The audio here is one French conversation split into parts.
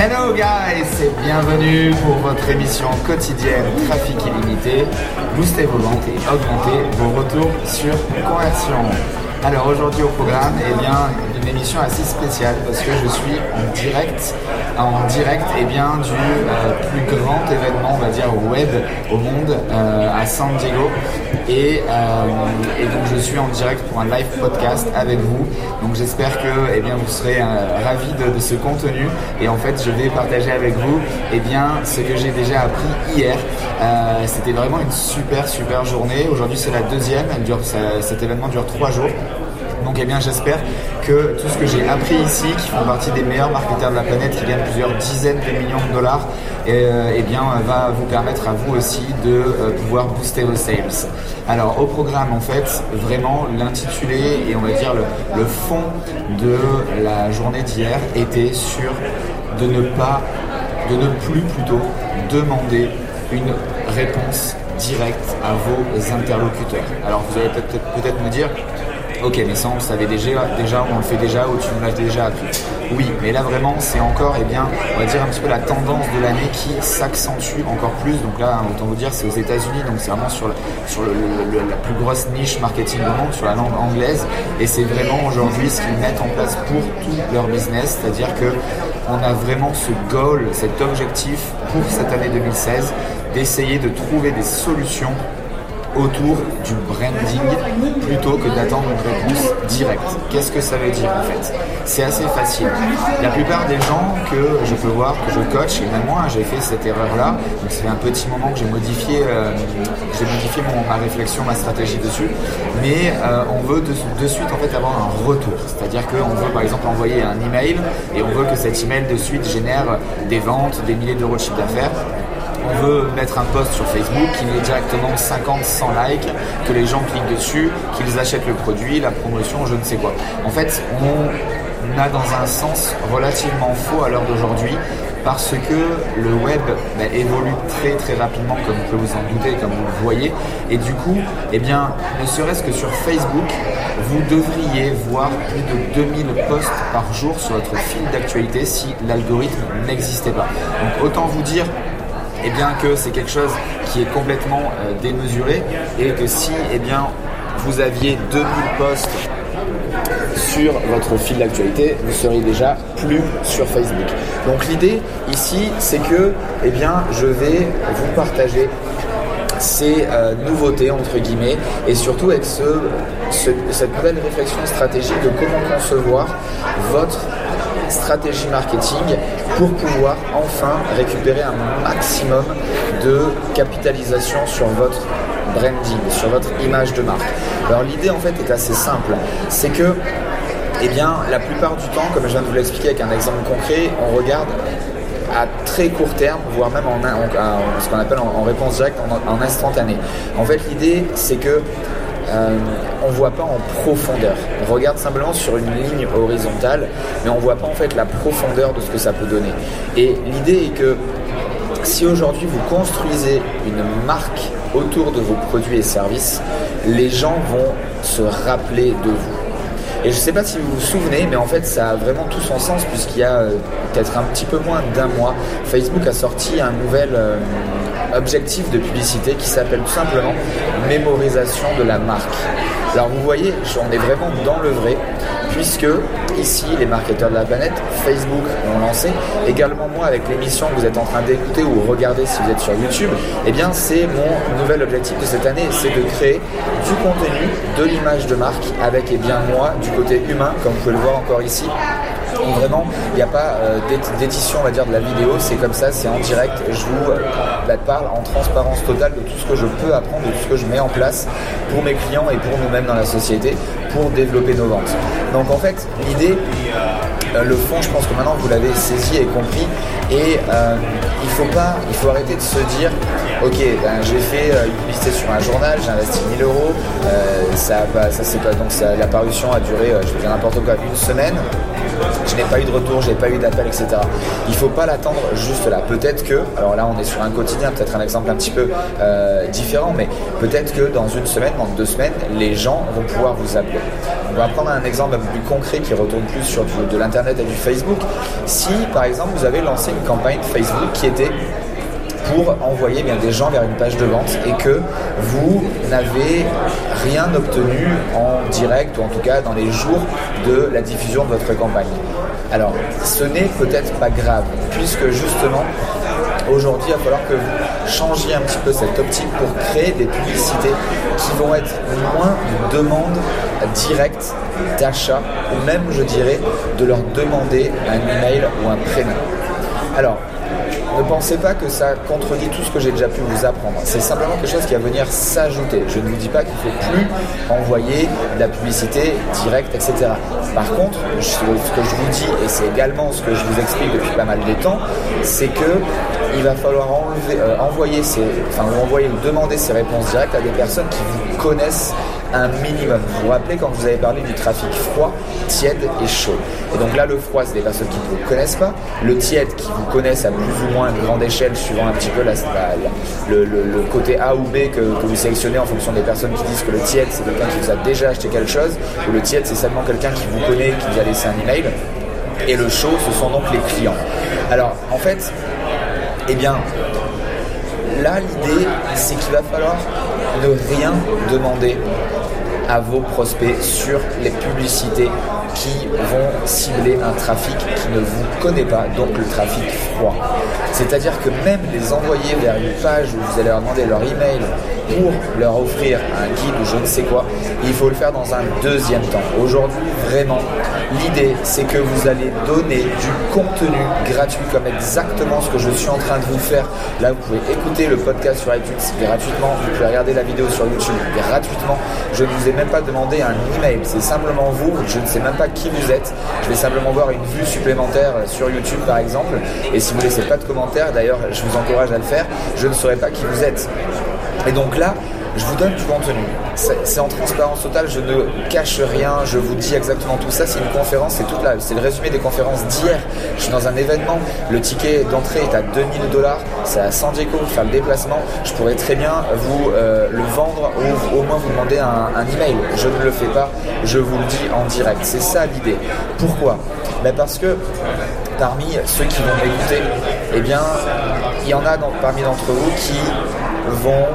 Hello guys et bienvenue pour votre émission quotidienne Trafic illimité. Boostez vos ventes et augmentez vos retours sur conversion. Alors aujourd'hui au programme, eh bien, une émission assez spéciale parce que je suis en direct, en direct eh bien, du euh, plus grand événement, on va dire, web au monde euh, à San Diego. Et, euh, et, donc je suis en direct pour un live podcast avec vous. Donc j'espère que eh bien, vous serez ravis de, de, ce contenu. Et en fait, je vais partager avec vous eh bien, ce que j'ai déjà appris hier. C'était vraiment une super super journée. Aujourd'hui c'est la deuxième. Elle dure, cet événement dure trois jours. Donc eh bien j'espère que tout ce que j'ai appris ici, qui font partie des meilleurs marketeurs de la planète, qui gagnent plusieurs dizaines de millions de dollars, euh, eh bien va vous permettre à vous aussi de euh, pouvoir booster vos sales. Alors au programme en fait, vraiment l'intitulé et on va dire le, fond de la journée d'hier était sur de ne pas, de ne plus plutôt demander une réponse directe à vos interlocuteurs. Alors vous allez peut-être peut me dire, Ok, mais ça on le savait déjà, déjà, on le fait déjà ou tu nous l'as déjà appris. Oui, mais là vraiment c'est encore, eh bien, on va dire un petit peu la tendance de l'année qui s'accentue encore plus. Donc là, autant vous dire, c'est aux États-Unis, donc c'est vraiment sur, la plus grosse niche marketing au monde, sur la langue anglaise. Et c'est vraiment aujourd'hui ce qu'ils mettent en place pour tout leur business, c'est-à-dire que on a vraiment ce goal, cet objectif pour cette année 2016 d'essayer de trouver des solutions autour du branding plutôt que d'attendre une réponse directe. Qu'est-ce que ça veut dire en fait? C'est assez facile. La plupart des gens que je peux voir, que je coach, et même moi j'ai fait cette erreur-là, donc ça un petit moment que j'ai modifié, euh, modifié ma réflexion, ma stratégie dessus, mais euh, on veut de, de, suite en fait avoir un retour. C'est-à-dire qu'on veut par exemple envoyer un email et on veut que cet email de suite génère des ventes, des milliers d'euros de chiffre d'affaires veut mettre un post sur Facebook qui ait directement 50, 100 likes, que les gens cliquent dessus, qu'ils achètent le produit, la promotion, je ne sais quoi. En fait, on a dans un sens relativement faux à l'heure d'aujourd'hui parce que le web bah, évolue très très rapidement comme vous pouvez vous en douter, comme vous le voyez. Et du coup, eh bien, ne serait-ce que sur Facebook, vous devriez voir plus de 2000 posts par jour sur votre fil d'actualité si l'algorithme n'existait pas. Donc autant vous dire et bien que c'est quelque chose qui est complètement euh, démesuré et que si eh bien, vous aviez 2000 postes sur votre fil d'actualité, vous seriez déjà plus sur Facebook. Donc l'idée ici, c'est que eh bien, je vais vous partager ces euh, nouveautés entre guillemets et surtout avec ce, cette nouvelle réflexion stratégique de comment concevoir votre stratégie marketing pour pouvoir enfin récupérer un maximum de capitalisation sur votre branding, sur votre image de marque. Alors l'idée en fait est assez simple, c'est que eh bien, la plupart du temps, comme je viens de vous l'expliquer avec un exemple concret, on regarde à très court terme, voire même en, ce qu'on appelle en, réponse directe, en, en instantané. En fait, l'idée, c'est que euh, on ne voit pas en profondeur. On regarde simplement sur une ligne horizontale, mais on ne voit pas en fait la profondeur de ce que ça peut donner. Et l'idée est que si aujourd'hui vous construisez une marque autour de vos produits et services, les gens vont se rappeler de vous. Et je ne sais pas si vous vous souvenez, mais en fait ça a vraiment tout son sens puisqu'il y a euh, peut-être un petit peu moins d'un mois, Facebook a sorti un nouvel euh, objectif de publicité qui s'appelle tout simplement mémorisation de la marque. Alors vous voyez, on est vraiment dans le vrai, puisque ici, les marketeurs de la planète, Facebook l'ont lancé, également moi avec l'émission que vous êtes en train d'écouter ou regarder si vous êtes sur YouTube, eh bien c'est mon nouvel objectif de cette année, c'est de créer du contenu, de l'image de marque, avec eh bien moi, du côté humain, comme vous pouvez le voir encore ici, vraiment, il n'y a pas euh, d'édition, on va dire, de la vidéo. C'est comme ça, c'est en direct. Je vous euh, parle en transparence totale de tout ce que je peux apprendre, de tout ce que je mets en place pour mes clients et pour nous-mêmes dans la société pour développer nos ventes. Donc en fait, l'idée, euh, le fond, je pense que maintenant vous l'avez saisi et compris. Et il faut pas, il faut arrêter de se dire, ok, ben, j'ai fait une publicité sur un journal, j'ai investi 1000 euros, ça, ça c'est donc la parution a duré, je vais dire n'importe quoi, une semaine je n'ai pas eu de retour, je n'ai pas eu d'appel, etc. Il ne faut pas l'attendre juste là. Peut-être que, alors là on est sur un quotidien, peut-être un exemple un petit peu euh, différent, mais peut-être que dans une semaine, dans deux semaines, les gens vont pouvoir vous appeler. on va prendre un exemple un peu plus concret qui retourne plus sur de l'internet et du Facebook. Si par exemple vous avez lancé une campagne Facebook qui était pour envoyer bien des gens vers une page de vente et que vous n'avez rien obtenu en direct ou en tout cas dans les jours de la diffusion de votre campagne. Alors, ce n'est peut-être pas grave puisque justement aujourd'hui, il va falloir que vous changiez un petit peu cette optique pour créer des publicités qui vont être moins une demande directe d'achat ou même, je dirais, de leur demander un email ou un prénom. Alors, ne pensez pas que ça contredit tout ce que j'ai déjà pu vous apprendre. C'est simplement quelque chose qui va venir s'ajouter. Je ne vous dis pas qu'il ne faut plus envoyer de la publicité directe, etc. Par contre, ce que je vous dis, et c'est également ce que je vous explique depuis pas mal de temps, c'est que il va falloir euh, envoyer envoyer ou demander ces réponses directes à des personnes qui vous connaissent un minimum. Vous vous rappelez quand vous avez parlé du trafic froid, tiède et chaud. Et donc là, le froid, c'est des personnes qui ne vous connaissent pas. Le tiède, qui vous connaissent à plus ou moins grande échelle, suivant un petit peu la, le, côté A ou B que, vous sélectionnez en fonction des personnes qui disent que le tiède, c'est quelqu'un qui vous a déjà acheté quelque chose, ou le tiède, c'est seulement quelqu'un qui vous connaît, qui vous a laissé un email. Et le chaud, ce sont donc les clients. Alors, en fait, eh bien, là, l'idée, c'est qu'il va falloir ne rien demander à vos prospects sur les publicités qui vont cibler un trafic qui ne vous connaît pas, donc le trafic froid. C'est-à-dire que même les envoyer vers une page où vous allez leur demander leur email pour leur offrir un guide ou je ne sais quoi, il faut le faire dans un deuxième temps. Aujourd'hui, vraiment, l'idée, c'est que vous allez donner du contenu gratuit, comme exactement ce que je suis en train de vous faire. Là, vous pouvez écouter le podcast sur iTunes gratuitement, vous pouvez regarder la vidéo sur YouTube gratuitement. Je ne vous ai même pas demandé un email, c'est simplement vous, je ne sais même qui vous êtes. Je vais simplement voir une vue supplémentaire sur YouTube, par exemple. Et si vous ne laissez pas de commentaires, d'ailleurs, je vous encourage à le faire, je ne saurai pas qui vous êtes. Et donc là, je vous donne du contenu. C'est en transparence totale, je ne cache rien, je vous dis exactement tout ça. C'est une conférence, c'est toute c'est le résumé des conférences d'hier. Je suis dans un événement, le ticket d'entrée est à 2000 dollars, c'est à San Diego, faire le déplacement. Je pourrais très bien vous euh, le vendre ou au moins vous demander un, email. Je ne le fais pas, je vous le dis en direct. C'est ça l'idée. Pourquoi? Ben Parce que parmi ceux qui vont m'écouter, eh bien, il y en a parmi d'entre vous qui vont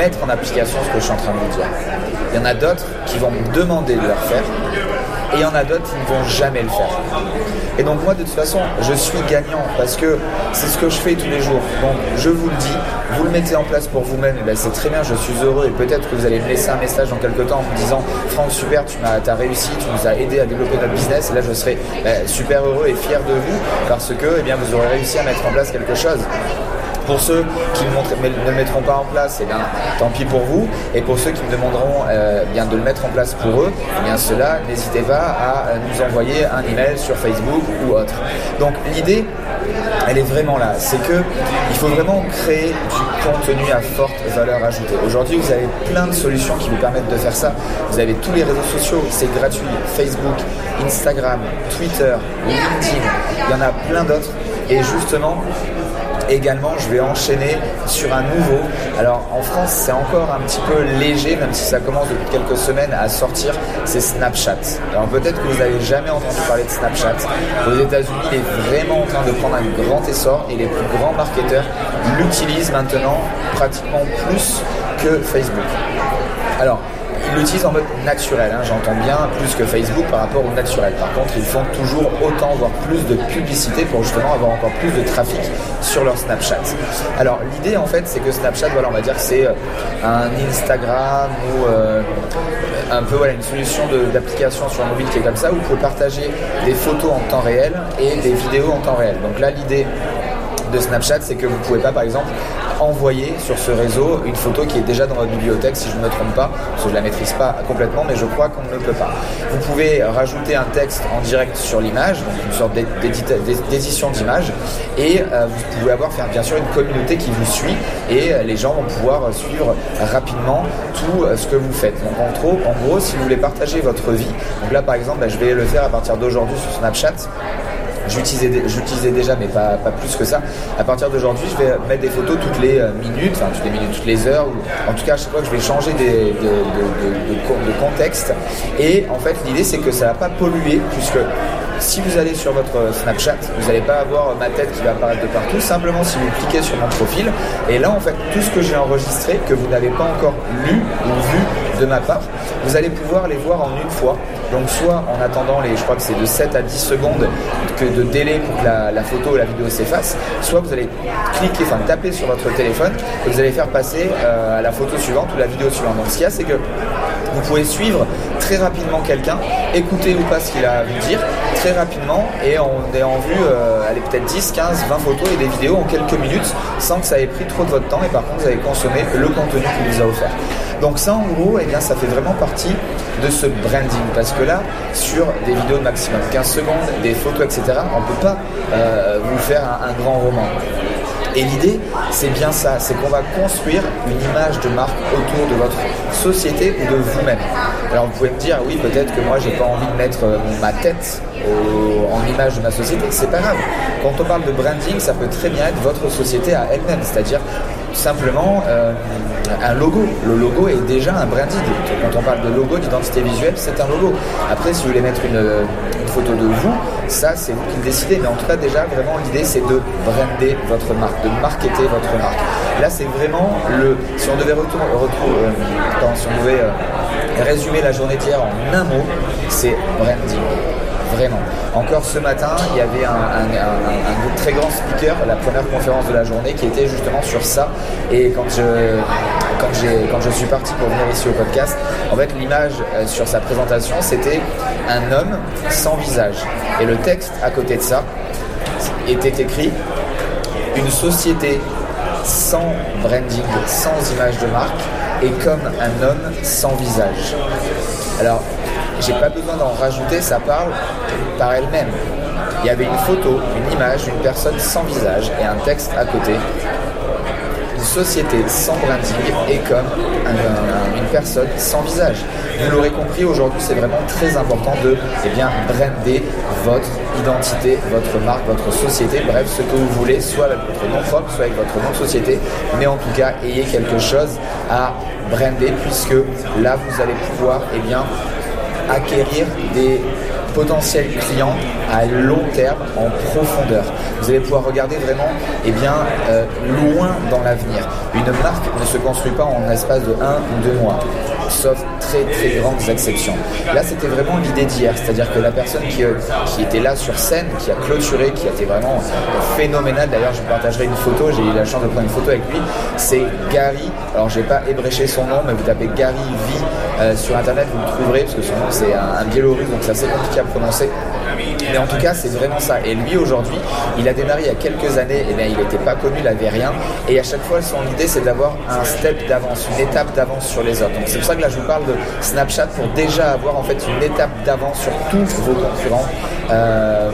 mettre en application ce que je suis en train de vous dire. Il y en a d'autres qui vont me demander de le faire et il y en a d'autres qui ne vont jamais le faire. Et donc moi de toute façon je suis gagnant parce que c'est ce que je fais tous les jours. Donc je vous le dis, vous le mettez en place pour vous-même, ben, c'est très bien, je suis heureux et peut-être que vous allez me laisser un message dans quelques temps en me disant Franck super, tu as, réussi, tu nous as aidé à développer notre business et là je serai ben, super heureux et fier de vous parce que eh bien, vous aurez réussi à mettre en place quelque chose. Pour ceux qui ne le mettront pas en place, eh bien, tant pis pour vous. Et pour ceux qui me demanderont euh, bien de le mettre en place pour eux, eh bien cela, n'hésitez pas à euh, nous envoyer un email sur Facebook ou autre. Donc l'idée, elle est vraiment là. C'est que il faut vraiment créer du contenu à forte valeur ajoutée. Aujourd'hui, vous avez plein de solutions qui vous permettent de faire ça. Vous avez tous les réseaux sociaux, c'est gratuit. Facebook, Instagram, Twitter, LinkedIn, il y en a plein d'autres. Et justement, également, je vais enchaîner sur un nouveau. Alors en France, c'est encore un petit peu léger, même si ça commence depuis quelques semaines à sortir, c'est Snapchat. Alors peut-être que vous n'avez jamais entendu parler de Snapchat. Aux États-Unis, il est vraiment en train de prendre un grand essor et les plus grands marketeurs l'utilisent maintenant pratiquement plus que Facebook. Alors, ils l'utilisent en mode naturel, hein, j'entends bien, plus que Facebook par rapport au naturel. Par contre, ils font toujours autant, voire plus de publicité pour justement avoir encore plus de trafic sur leur Snapchat. Alors l'idée en fait, c'est que Snapchat, voilà, on va dire que c'est euh, un Instagram ou euh, un peu voilà, une solution d'application sur mobile qui est comme ça, où vous pouvez partager des photos en temps réel et des vidéos en temps réel. Donc là, l'idée de Snapchat, c'est que vous ne pouvez pas, par exemple, envoyer sur ce réseau une photo qui est déjà dans votre bibliothèque, si je ne me trompe pas, parce que je ne la maîtrise pas complètement, mais je crois qu'on ne peut pas. Vous pouvez rajouter un texte en direct sur l'image, donc une sorte d'édition d'image, et euh, vous pouvez avoir bien sûr une communauté qui vous suit, et les gens vont pouvoir suivre rapidement tout euh, ce que vous faites. Donc en gros, en gros si vous voulez partager votre vie, donc là par exemple, bah, je vais le faire à partir d'aujourd'hui sur Snapchat, j'utilisais déjà, mais pas, pas plus que ça. À partir d'aujourd'hui, je vais mettre des photos toutes les euh, minutes, enfin toutes les minutes, toutes les heures, ou en tout cas à chaque fois que je vais changer de, de, contexte. Et en fait, l'idée c'est que ça va pas polluer, puisque si vous allez sur votre Snapchat, vous n'allez pas avoir ma tête qui va apparaître de partout. Simplement, si vous cliquez sur mon profil, et là, en fait, tout ce que j'ai enregistré, que vous n'avez pas encore lu ou vu de ma part, vous allez pouvoir les voir en une fois. Donc, soit en attendant les, je crois que c'est de 7 à 10 secondes que de délai pour que la, photo ou la vidéo s'efface, soit vous allez cliquer, enfin taper sur votre téléphone et vous allez faire passer euh, à la photo suivante ou la vidéo suivante. Donc, ce qu'il y a, c'est que vous pouvez suivre très rapidement quelqu'un, écouter ou pas ce qu'il a à vous dire très rapidement et en vue, euh, allez peut-être 10, 15, 20 photos et des vidéos en quelques minutes sans que ça ait pris trop de votre temps et par contre vous avez consommé le contenu qu'il vous a offert. Donc ça en gros, eh ça fait vraiment partie de ce branding parce que là, sur des vidéos de maximum 15 secondes, des photos, etc., on ne peut pas euh, vous faire un grand roman. Et l'idée, c'est bien ça, c'est qu'on va construire une image de marque autour de votre société ou de vous-même. Alors vous pouvez me dire, oui, peut-être que moi j'ai pas envie de mettre euh, ma tête en image de ma société, c'est pas grave. Quand on parle de branding, ça peut très bien être votre société à elle-même, c'est-à-dire simplement euh, un logo. Le logo est déjà un branding. Quand on parle de logo, d'identité visuelle, c'est un logo. Après, si vous voulez mettre une, photo de vous, ça c'est vous qui le décidez. Mais en tout cas, déjà, vraiment, l'idée c'est de brander votre marque, de marketer votre marque. Là, c'est vraiment le. Si on devait retourner, euh, si on devait euh, résumer la journée d'hier en un mot, c'est branding vraiment. Encore ce matin, il y avait un, très grand speaker, la première conférence de la journée, qui était justement sur ça. Et quand je, quand, quand je suis parti pour venir ici au podcast, en fait, l'image euh, sur sa présentation, c'était un homme sans visage. Et le texte à côté de ça était écrit Une société sans branding, sans image de marque, et comme un homme sans visage. Alors, j'ai pas besoin d'en rajouter, ça parle par elle-même. Il y avait une photo, une image, une personne sans visage et un texte à côté. Une société sans branding et comme une personne sans visage. Vous l'aurez compris, aujourd'hui c'est vraiment très important de eh bien, brander votre identité, votre marque, votre société, bref, ce que vous voulez, soit avec votre nom propre, soit avec votre nom de société, mais en tout cas, ayez quelque chose à brander puisque là, vous allez pouvoir eh bien, acquérir des potentiels clients à long terme, en profondeur. Vous allez pouvoir regarder vraiment eh euh, loin dans l'avenir. Une marque ne se construit pas en espace de un ou deux mois, sauf très très grandes exceptions. Là, c'était vraiment l'idée d'hier, c'est-à-dire que la personne qui, euh, était là sur scène, qui a clôturé, qui a été vraiment phénoménal, d'ailleurs je partagerai une photo, j'ai eu la chance de prendre une photo avec lui, c'est Gary, alors je n'ai pas ébréché son nom, mais vous tapez Gary V euh, sur internet, vous le trouverez, parce que son nom c'est un, un biélorusse, donc c'est assez compliqué à prononcer. Mais en tout cas, c'est vraiment ça. Et lui, aujourd'hui, il a démarré il y a quelques années, et eh bien, il n'était pas connu, il n'avait rien. Et à chaque fois, son idée, c'est d'avoir un step d'avance, une étape d'avance sur les autres. Donc, c'est pour ça que là, je vous parle de Snapchat pour déjà avoir en fait une étape d'avance sur tous vos concurrents euh,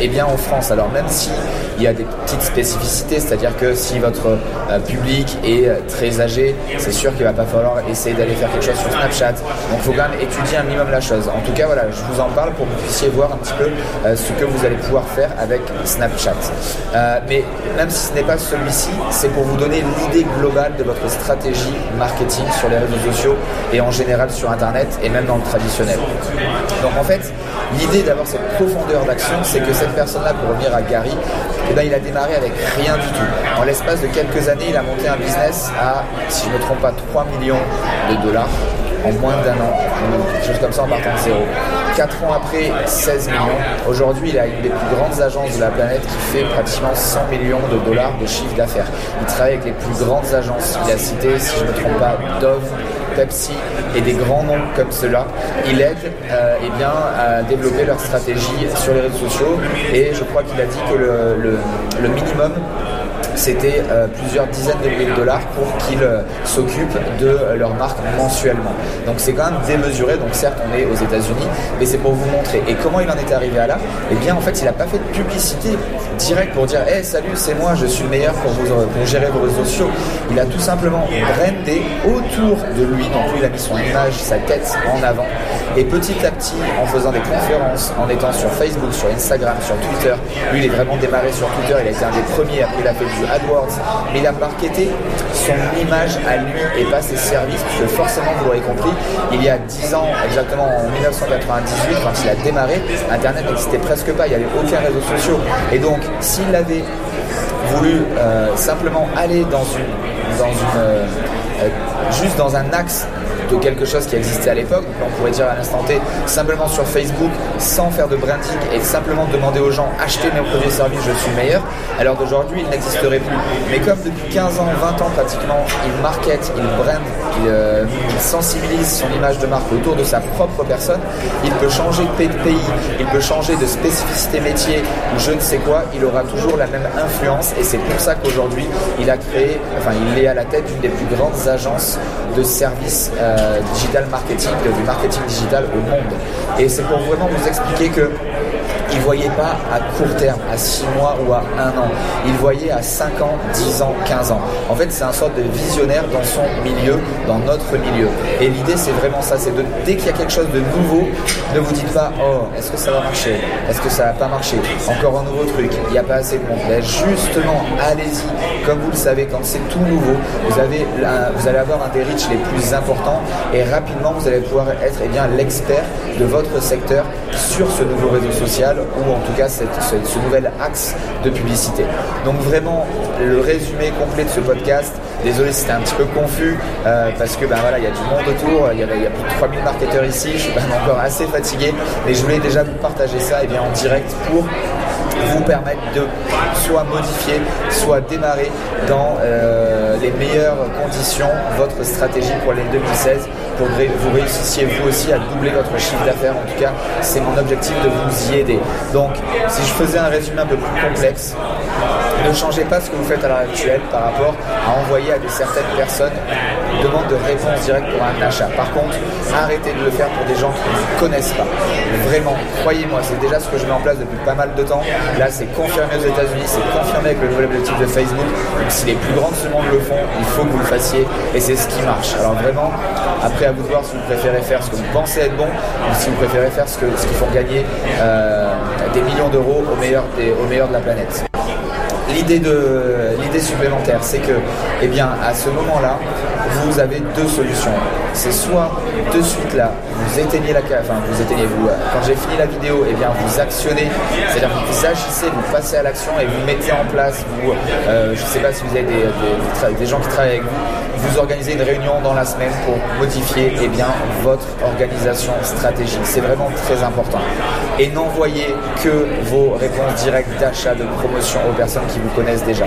eh bien en France. Alors même si il y a des petites spécificités, c'est-à-dire que si votre euh, public est euh, très âgé, c'est sûr qu'il va pas falloir essayer d'aller faire quelque chose sur Snapchat. Donc il faut quand même étudier un minimum la chose. En tout cas, voilà, je vous en parle pour que vous puissiez voir un petit peu ce que vous allez pouvoir faire avec Snapchat. mais même si ce n'est pas celui-ci, c'est pour vous donner l'idée globale de votre stratégie marketing sur les réseaux sociaux et en général sur Internet et même dans le traditionnel. Donc en fait, l'idée d'avoir cette profondeur d'action, c'est que cette personne-là, pour revenir à Gary, eh ben, il a démarré avec rien du tout. En l'espace de quelques années, il a monté un business à, si je ne me trompe pas, 3 millions de dollars en moins d'un an, quelque chose comme ça en partant de zéro. Quatre ans après, 16 millions. Aujourd'hui, il a une des plus grandes agences de la planète qui fait pratiquement 100 millions de dollars de chiffre d'affaires. Il travaille avec les plus grandes agences. Il a cité, si je ne me trompe pas, Dove, Pepsi et des grands noms comme cela, il aide euh, eh bien, à développer leur stratégie sur les réseaux sociaux. Et je crois qu'il a dit que le, le minimum c'était euh, plusieurs dizaines de milliers de dollars pour qu'ils euh, s'occupent de leur marque mensuellement. Donc c'est quand même démesuré, donc certes on est aux États-Unis, mais c'est pour vous montrer. Et comment il en est arrivé à là? Eh bien en fait il n'a pas fait de publicité directe pour dire Hey salut c'est moi, je suis le meilleur pour, vous, pour gérer vos réseaux sociaux. Il a tout simplement brandé autour de lui, donc lui il a mis son image, sa tête en avant. Et petit à petit, en faisant des conférences, en étant sur Facebook, sur Instagram, sur Twitter, lui il est vraiment démarré sur Twitter, il a été un des premiers, après il a fait du AdWords, mais il a marketé son image à lui et pas ses services, parce que forcément, vous l'aurez compris, il y a 10 ans, exactement en 1998, quand il a démarré, Internet n'existait presque pas, il n'y avait aucun réseau social. Et donc, s'il avait voulu euh, simplement aller dans une, dans une euh, euh, juste dans un axe de quelque chose qui existait à l'époque. On pourrait dire à l'instant T, simplement sur Facebook, sans faire de branding et simplement demander aux gens achetez mes produits et services, je suis meilleur. Alors d'aujourd'hui, il n'existerait plus. Mais comme depuis 15 ans, 20 ans pratiquement, il market, il brand, euh, il, sensibilise son image de marque autour de sa propre personne, il peut changer de pays, il peut changer de spécificité métier ou je ne sais quoi, il aura toujours la même influence et c'est pour ça qu'aujourd'hui, il a créé, enfin il est à la tête d'une des plus grandes agences de services euh, digital marketing, du marketing digital au monde. Et c'est pour vraiment vous expliquer que il ne pas à court terme, à 6 mois ou à 1 an. Il voyait à 5 ans, 10 ans, 15 ans. En fait, c'est un sorte de visionnaire dans son milieu, dans notre milieu. Et l'idée, c'est vraiment ça. C'est de, dès qu'il y a quelque chose de nouveau, ne vous dites pas, oh, est-ce que ça va marcher? Est-ce que ça va pas marcher Encore un nouveau truc. Il n'y a pas assez de monde. justement, allez-y. Comme vous le savez, quand c'est tout nouveau, vous, avez vous allez avoir un des reach les plus importants et rapidement, vous allez pouvoir être eh bien, l'expert de votre secteur sur ce nouveau réseau social ou en tout cas ce nouvel axe de publicité. Donc vraiment le résumé complet de ce podcast. Désolé c'était un petit peu confus euh, parce que ben voilà il y a du monde autour, il y, a, plus de 3000 marketeurs ici, je suis encore assez fatigué, mais je voulais déjà vous partager ça eh bien, en direct pour vous permettre de soit modifier, soit démarrer dans euh, les meilleures conditions votre stratégie pour l'année 2016 pour que vous réussissiez vous aussi à doubler votre chiffre d'affaires. En tout cas, c'est mon objectif de vous y aider. Donc, si je faisais un résumé un peu plus complexe, ne changez pas ce que vous faites à l'heure actuelle par rapport à envoyer à de certaines personnes demande de réponse directe pour un achat. Par contre, arrêtez de le faire pour des gens qui ne connaissent pas. Vraiment, croyez-moi, c'est déjà ce que je mets en place depuis pas mal de temps. Là, c'est confirmé aux États-Unis, c'est confirmé avec le nouvel objectif de Facebook. Donc, si les plus grands de ce monde le font, il faut que vous le fassiez et c'est ce qui marche. Alors vraiment, après à vous de voir si vous préférez faire ce que vous pensez être bon ou si vous préférez faire ce, que, ce qui font gagner euh, des millions d'euros au meilleur, au meilleur de la planète l'idée l'idée supplémentaire, c'est que, eh bien, à ce moment-là, vous avez deux solutions. C'est soit de suite là, vous éteignez la enfin vous éteignez vous. Quand j'ai fini la vidéo, eh bien vous actionnez, c'est-à-dire vous agissez, vous passez à l'action et vous mettez en place. Vous, euh, je ne sais pas si vous avez des, des gens qui travaillent avec vous vous organisez une réunion dans la semaine pour modifier eh bien, votre organisation stratégique. C'est vraiment très important. Et n'envoyez que vos réponses directes d'achat, de promotion aux personnes qui vous connaissent déjà.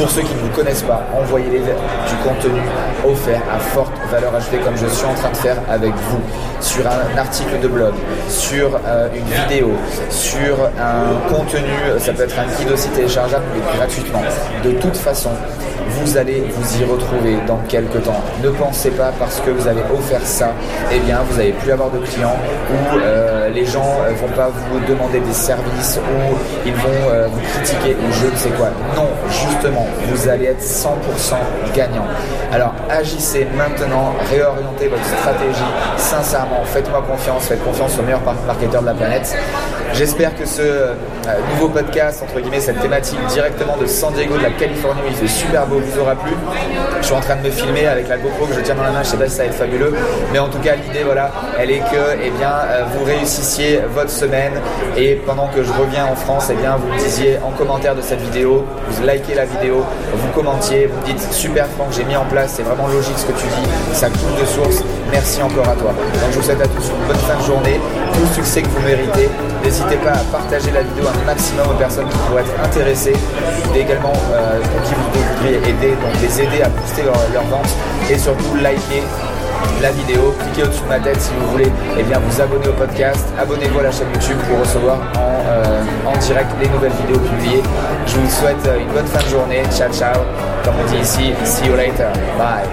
Pour ceux qui ne vous connaissent pas, envoyez-les du contenu offert à forte valeur ajoutée comme je suis en train de faire avec vous sur un article de blog, sur euh, une vidéo, sur un contenu, ça peut être un guide aussi téléchargeable mais gratuitement. De toute façon, vous allez vous y retrouver dans quelques temps. Ne pensez pas parce que vous avez offert ça, eh bien vous n'allez plus avoir de clients ou euh, les gens ne euh, vont pas vous demander des services ou ils vont euh, vous critiquer ou je ne sais quoi. Non, justement, vous allez être 100% gagnant. Alors agissez maintenant, réorientez votre stratégie sincèrement, faites-moi confiance, faites confiance au meilleur marketeur de la planète. J'espère que ce nouveau podcast, entre guillemets, cette thématique directement de San Diego, de la Californie, où il fait super beau, vous aura plu. Je suis en train de me filmer avec la GoPro que je tiens dans la main, je sais pas si ça va être fabuleux, mais en tout cas l'idée voilà, elle est que eh bien, euh, vous réussissiez votre semaine et pendant que je reviens en France, eh bien, vous me disiez en commentaire de cette vidéo, vous likez la vidéo, vous commentiez, vous dites super Franck, j'ai mis en place, c'est vraiment logique ce que tu dis, ça coule de source, merci encore à toi. Donc je vous souhaite à tous une bonne fin de journée, tout le succès que vous méritez. N'hésitez pas à partager la vidéo un maximum aux personnes qui pourraient être intéressées, et également euh, qui vous voudriez aider, donc les aider à booster leur, vente et surtout liker la vidéo, cliquez au-dessus de ma tête si vous voulez et bien, vous abonner au podcast, abonnez-vous à la chaîne YouTube pour recevoir en, en direct les nouvelles vidéos publiées. Je vous souhaite une bonne fin de journée, ciao ciao, comme on dit ici, see you later, bye.